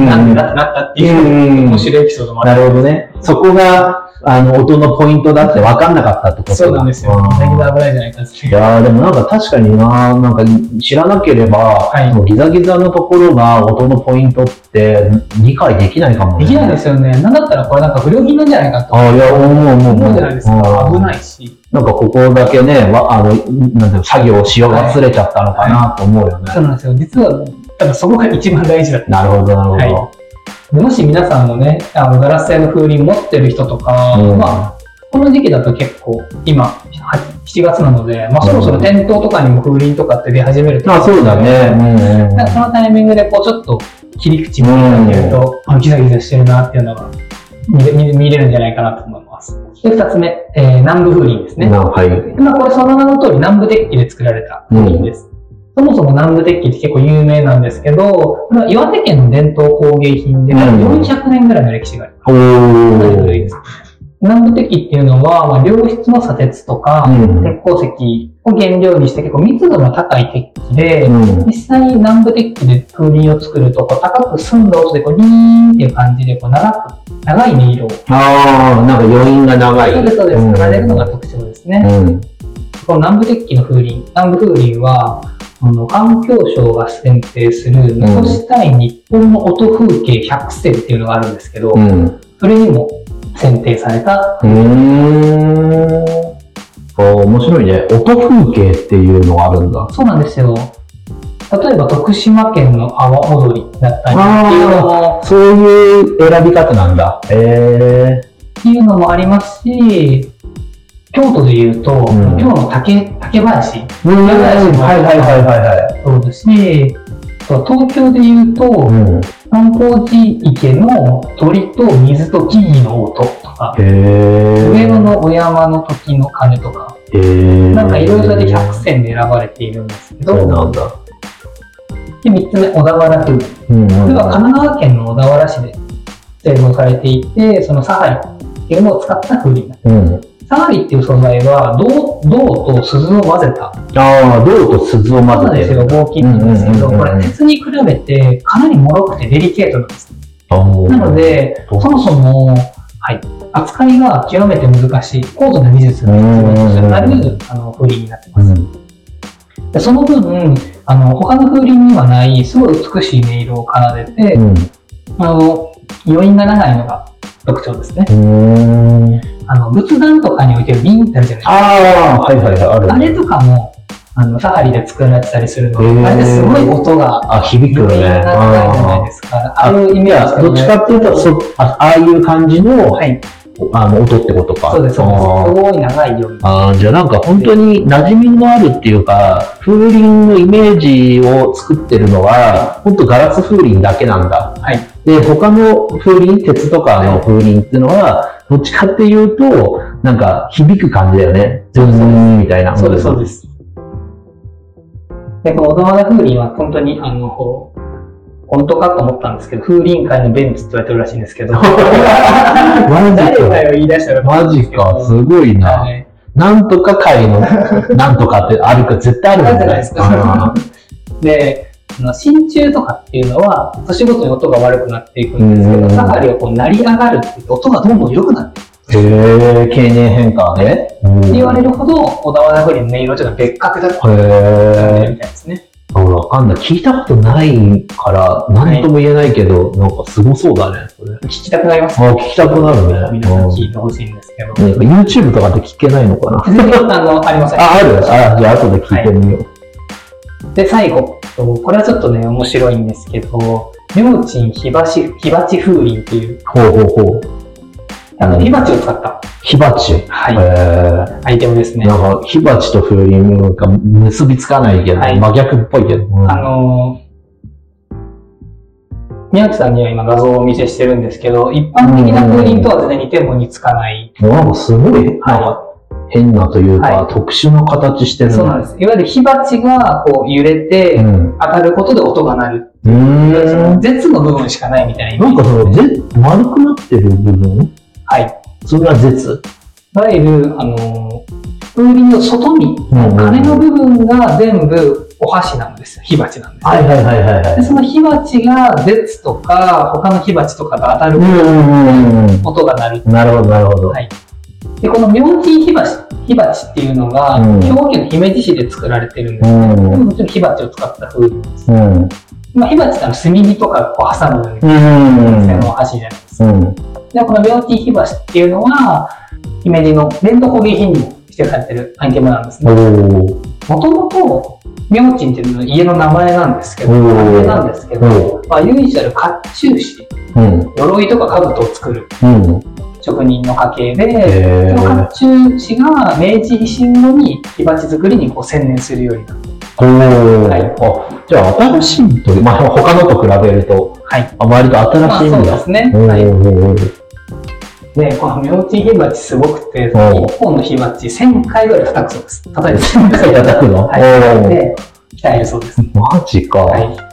A: なんでだってなったっていう、
B: うん
A: 面白いエピソードもあ
B: な
A: る。
B: るほどね。そこが、あの、音のポイントだって分かんなかったってことだ
A: そうなんですよ。ギザギザ危ないじゃないかって
B: いやーでもなんか確かにな、なんか知らなければ、
A: い
B: そのギザギザのところが音のポイントって理解できないかもね。
A: できないですよね。なんだったらこれなんか不良品なんじゃないかと
B: ああ、いや、思う思う思う。
A: 思うじゃないですか。
B: うん
A: 危ないし。
B: なんかここだけね、わあの、なんていうの作業し忘れちゃったのかなと思うよね。
A: そうなんですよ。実は、多分そこが一番大事だった。
B: なるほど、なるほど。
A: はいでもし皆さんもね、あのガラス製の風鈴持ってる人とか、
B: うん
A: まあ、この時期だと結構、今、は7月なので、まあそろそろ店頭とかにも風鈴とかって出始めると
B: まあそうだね。うんうん
A: だからそのタイミングでこうちょっと切り口見てみると、あ、ギザギザしてるなっていうのが見れ見見れるんじゃないかなと思います。で、二つ目、えー南部風鈴ですね。
B: なはい。
A: まあこれその名の通り南部鉄器で作られた風鈴です。そもそも南部鉄器って結構有名なんですけど、岩手県の伝統工芸品で、
B: うん
A: 400年ぐらいの歴史があります。
B: おー
A: 古いです。南部鉄器っていうのは、まあ、良質の砂鉄とか、
B: うん
A: 鉄鉱石を原料にして結構密度の高い鉄器で、
B: うん
A: 実際に南部鉄器で風鈴を作ると、こう高く澄んだ音でこうリーンっていう感じでこう長く、長い音色を。
B: ああ、なんか余韻が長い。
A: そうです、そうです。
B: ん
A: 奏でるのが特徴ですね。
B: うん。
A: この南部鉄器の風鈴、南部風鈴は、あの、環境省が選定する残したい日本の音風景100選っていうのがあるんですけど、
B: うん。
A: それにも選定された
B: うーん。あー面白いね。音風景っていうのがあるんだ。
A: そうなんですよ。例えば徳島県の阿波踊りだったりっていうのも、
B: そういう選び方なんだ。へえ。
A: っていうのもありますし、京都で言うと、
B: ん
A: 京の竹竹林
B: うん。はいはいはいはいはい。
A: そうですし、東京で言うと、
B: うん。
A: 観光地池の鳥と水と木々の音とか。上野のお山の時の鐘とか。なんかいろいろで100選で選ばれているんですけど、
B: そうなんだ。
A: で3つ目、小田原風鈴。
B: うんうん。
A: これは神奈川県の小田原市で製造されていて、そのサハリっていうのを使った風鈴です。
B: うん。
A: サハリっていう素材は銅銅と鈴を混ぜた？
B: ああ、銅と鈴を
A: そう
B: 混ぜて
A: なんですよ、合金なんですけど、これ鉄に比べてかなり脆くてデリケートなんです。なので、
B: うん
A: そもそも、はい、扱いが極めて難しい、高度な技術が必要とな
B: うん
A: るあの風鈴になってます。
B: うん。
A: でその分、あの他の風鈴にはない、すごい美しい音色を奏でて、
B: うん。
A: あの余韻が長いのが特徴ですね。
B: うん。
A: あの仏壇とかに置いてる瓶ってあるじゃないですか。
B: ああ、はいはいはい、ある。
A: あれとかも、あのサハリで作られてたりするので、あれですごい音が、
B: あ、響くよね。
A: 余韻が長いじゃないですか。ああいうイメージ
B: いや、どっちかっていうと、そあああいう感じの、
A: はい、
B: あの、音ってことか。
A: そうです、そうです。すごい長い余韻。
B: あーじゃあなんか本当に馴染みのあるっていうか、風鈴のイメージを作ってるのは、本当ガラス風鈴だけなんだ。
A: はい。
B: で、他の風鈴、鉄とかの風鈴っていうのは、どっちかっていうと、なんか響く感じだよね。ズーンみたいな。
A: そうです、そうです。で、この小田原風鈴は本当に、あの、こう本当かと思ったんですけど、風鈴界のベンツって言われてるらしいんですけど、
B: マジ
A: 誰
B: か。
A: かよ言い出したら
B: マジか、すごいな。
A: はい
B: なんとか界の、なんとかってあるか、絶対あるん
A: じゃないですか。で、あの真鍮とかっていうのは、年ごとに音が悪くなっていくんですけど、
B: うん
A: サハリはこう鳴り上がるって音がどんどん良くなっていく。
B: へえ、経年変化で、
A: って言われるほど、小田原風鈴の音色というのは別格だった
B: へ
A: み
B: え。
A: たいですね。
B: あわかんない。聞いたことないから、なんとも言えないけど、なんかすごそうだね。
A: 聞きたくなります
B: あ、聞きたくなるね。
A: 皆さん聞いてほしいんですけど。
B: うんなんか YouTube とかで聞けないのかな？
A: あのありません。
B: あ、あるあ、じゃあ後で聞いてみよう。
A: で、最後、とこれはちょっとね、面白いんですけど、明珍火鉢、火鉢風鈴っていう、
B: ほうほうほう。
A: あの、火鉢を使った、
B: 火鉢？
A: はい
B: え
A: アイテムですね。
B: なんか、火鉢と風鈴が結びつかないけど、
A: はい
B: 真逆っぽいけど。うん
A: あのー、宮内さんには今画像をお見せしてるんですけど、一般的な風鈴とは全然似ても似つかない。
B: なんかすごい、なんか変なというか、
A: は
B: 特殊な形してる
A: そうなんです。いわゆる火鉢がこう揺れて、
B: うん。
A: 当たることで音が鳴る。
B: うん。
A: 絶の部分しかないみたいな。
B: なんかその、ぜ丸くなってる部分？
A: はい。
B: それが絶？
A: いわゆる、あのー、風鈴の外身、
B: うん
A: 羽の部分が全部お箸なんですよ。火鉢なんですよ。
B: はいはいはいはいはい。
A: でその火鉢が絶とか、他の火鉢とかと当たる
B: うんうんうん
A: 音が鳴る。
B: うん。なるほどなるほど。
A: はいで、この明珍火鉢、火鉢っていうのが、
B: うん
A: 兵庫県の姫路市で作られてるんですけど、
B: うん
A: もちろん火鉢を使った風鈴です。
B: うん。
A: まあ、火鉢ってあの炭火とかこう挟む
B: うん。
A: 線の箸じゃないですか。
B: うん。
A: で、この明珍火鉢っていうのは、姫路の伝統工芸品にも指定されてるアイテムなんです
B: お
A: ね。
B: ー。
A: もともと、明珍っていうのは家の名前なんですけど、名前なんですけど、まあ、由緒ある甲冑師、
B: うん。
A: 鎧とか兜を作る
B: うん。
A: 職人の家系で、
B: へ
A: その
B: ー。
A: 甲冑師が明治維新後に火鉢作りにこう専念するようになった。
B: おー。
A: はい
B: あ、じゃあ新しいという、まあ他のと比べると、
A: はい。
B: あ割と新
A: まあ
B: しいんだ。
A: そうですね。はい。
B: おーおー
A: で、この明治火鉢すごくて、
B: うん
A: 一本の火鉢1000回ぐらい叩くそうです。叩いて
B: 1000回叩くの
A: はい。で、鍛えるそうです。
B: マジか。
A: はい。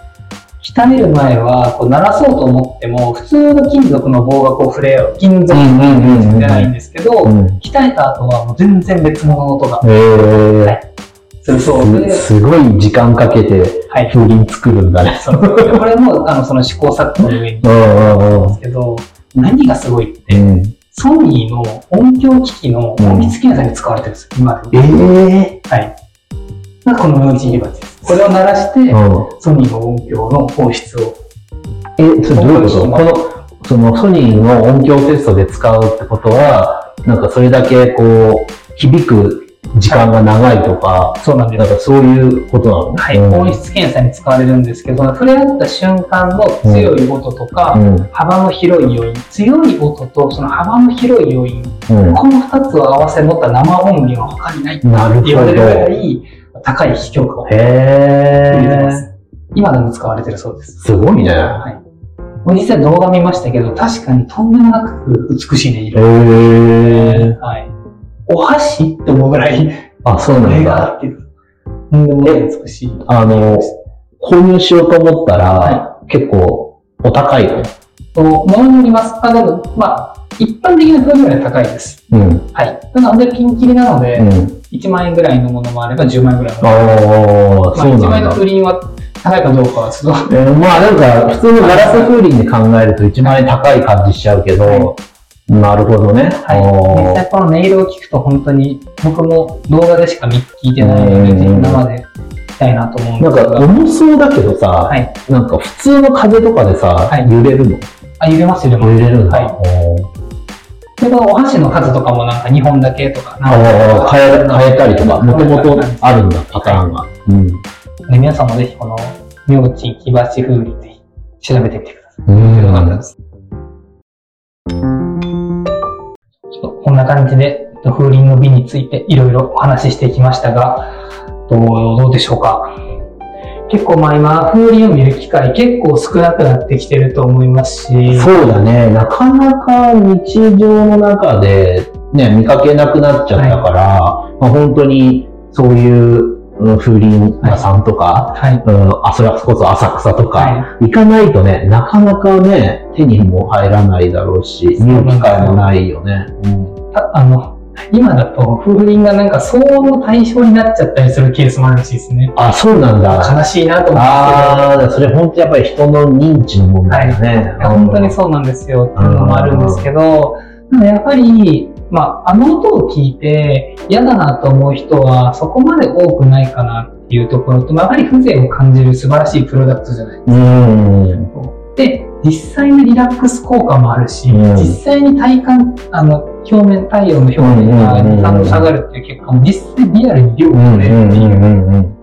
A: 鍛える前は、こう鳴らそうと思っても、普通の金属の棒がこう触れ合う、金属
B: うんうんうんうん
A: じゃないんですけど、
B: うん。
A: 鍛えた後はもう全然別物の音が
B: へー。
A: はいするそうで、
B: すすごい時間かけて
A: はい。
B: 風鈴作るんだね。
A: そうこれも、あの、その試行錯誤の上に
B: うん
A: ですけど、何がすごいって、
B: うん。
A: ソニーの音響機器の音質検査に使われてるんですよ、今で
B: え
A: も。
B: え
A: はい。がこのムーチです。これを鳴らして、
B: うん。
A: ソニーの音響の放出を。
B: え、それどういうこと？この、そのソニーの音響テストで使うってことは、なんかそれだけこう、響く時間が長いとか、
A: そうなんです。
B: なんかそういうことなの？
A: はい。
B: うん
A: 音質検査に使われるんですけど、触れ合った瞬間の強い音とか、
B: うん。
A: 幅の広い余韻。強い音とその幅の広い余韻。
B: うん。
A: この二つを合わせ持った生音源は他にないって。言われるぐらい高い非評価を
B: へ
A: 入れてま
B: え。
A: す。今でも使われてるそうです。
B: すごいね。
A: はい。もう実際動画見ましたけど、確かにとんでもなく美しいね、
B: へ
A: 色。
B: え。
A: はい。お箸って思うぐらい、
B: あ、そうなんだ。
A: とんでもない美しい。
B: あの、購入しようと思ったら、
A: は
B: 結構お高いの？
A: と、ものによります。あ、でも、まあ、一般的な風ぐらい高いです。
B: うん。
A: はい。ただ、本当にピンキリなので、
B: うん。
A: 1万円ぐらいのものもあれば10万円ぐらいのもの
B: ああ、
A: まあ、
B: そう
A: 1万円の。風鈴は高いかどうかはちょっと、
B: えーまあなんか、普通のガラス風鈴で考えると1万円高い感じしちゃうけど、
A: はい
B: なるほどね。
A: はい。実際この音色を聞くと本当に、僕も動画でしか見聞いてないので、生でたいなと思うん
B: なん
A: ですが。
B: か重そうだけどさ、
A: はい。
B: なんか普通の風とかでさ、
A: はい
B: 揺れるの？
A: あ、揺れます、揺れます。
B: 揺れるんだ。
A: はいで、このお箸の数とかもなんか2本だけとか、
B: 変え、変えたりとか、もともとあるんだ、パターンが。うん。
A: で皆さんもぜひこの、明珍木鉢風鈴ぜひ調べてみてください。
B: うん。
A: ちょっとこんな感じで、風鈴の美についていろいろお話ししてきましたが、どうどうでしょうか？結構まあ今、風鈴を見る機会結構少なくなってきてると思いますし、
B: そうだね。なかなか日常の中でね、見かけなくなっちゃったから、まあ、本当にそういううん風鈴屋さんとか、
A: はい。
B: うん、あ、それこそ浅草とか、
A: は
B: 行かないとね、なかなかね、手にも入らないだろうし、見る機会もないよね。
A: たあの、今だと風鈴がなんか騒音の対象になっちゃったりするケースもあるらしいですね。
B: あ、そうなんだ。
A: 悲しいなと思うんですけど。
B: ああ、それ本当やっぱり人の認知の問題だね。
A: いや本当にそうなんですよっていうのもあるんですけど、ただやっぱり、まあ、あの音を聞いて嫌だなと思う人はそこまで多くないかなっていうところと、まあやはり風情を感じる素晴らしいプロダクトじゃないですか。
B: うん。
A: で、実際のリラックス効果もあるし、
B: うん
A: 実際に体感、あの、表面、太陽の表面が
B: うんうんうんうん
A: 2、3度下がるっていう結果も実際リアルに量
B: うん
A: が取れるっていう。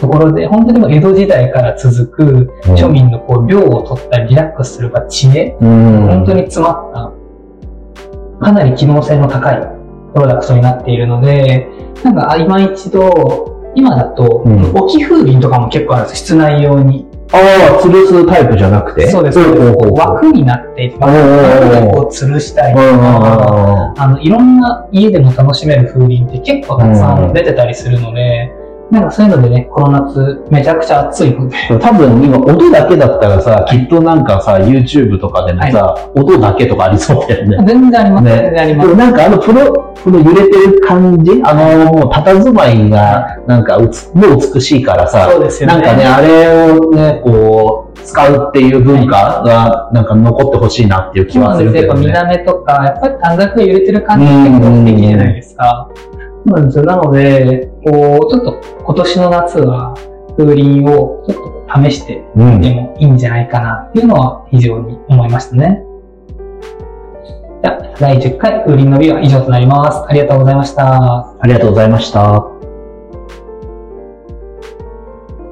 A: ところで、本当にもう江戸時代から続く庶民のこう、量を取ったりリラックスするか知恵、
B: うん。
A: 本当に詰まった、かなり機能性の高いプロダクトになっているので、なんか今一度、今だと、
B: うん
A: 置き風鈴とかも結構あるんです室内用に。
B: ああ、吊るすタイプじゃなくて？
A: そうです。枠になって枠でこう吊るしたりとか、あの、いろんな家でも楽しめる風鈴って結構たくさん。出てたりするので、なんかそういうのでね、この夏めちゃくちゃ暑いので、
B: うん多分今音だけだったらさ、きっとなんかさ、YouTube とかでもさ、音だけとかありそうだよね。
A: 全然あります、
B: ね
A: 全然ありま。
B: ですもなんかあのプロ、この揺れてる感じあの、もう佇まいが、なんかうつ、もう美しいからさ、
A: そうですよね。
B: なんかね、あれをね、こう、使うっていう文化が、なんか残ってほしいなっていう気はす
A: そうなんですよ。やっぱ見
B: るけどね。
A: た目とか、やっぱり短冊が揺れてる感じって結構素敵じゃないですか。そうなんですよ。なので、こう、ちょっと今年の夏は風鈴をちょっと試して
B: うん
A: みてもいいんじゃないかなっていうのは非常に思いましたね。じゃあ、第10回風鈴の美は以上となります。ありがとうございました。
B: ありがとうございました。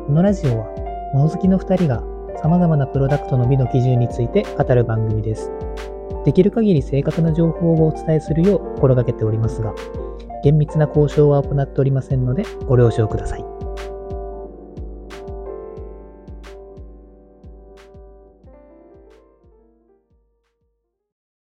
C: このラジオは、物好きの2人が様々なプロダクトの美の基準について語る番組です。できる限り正確な情報をお伝えするよう心がけておりますが、厳密な交渉は行っておりませんのでご了承ください。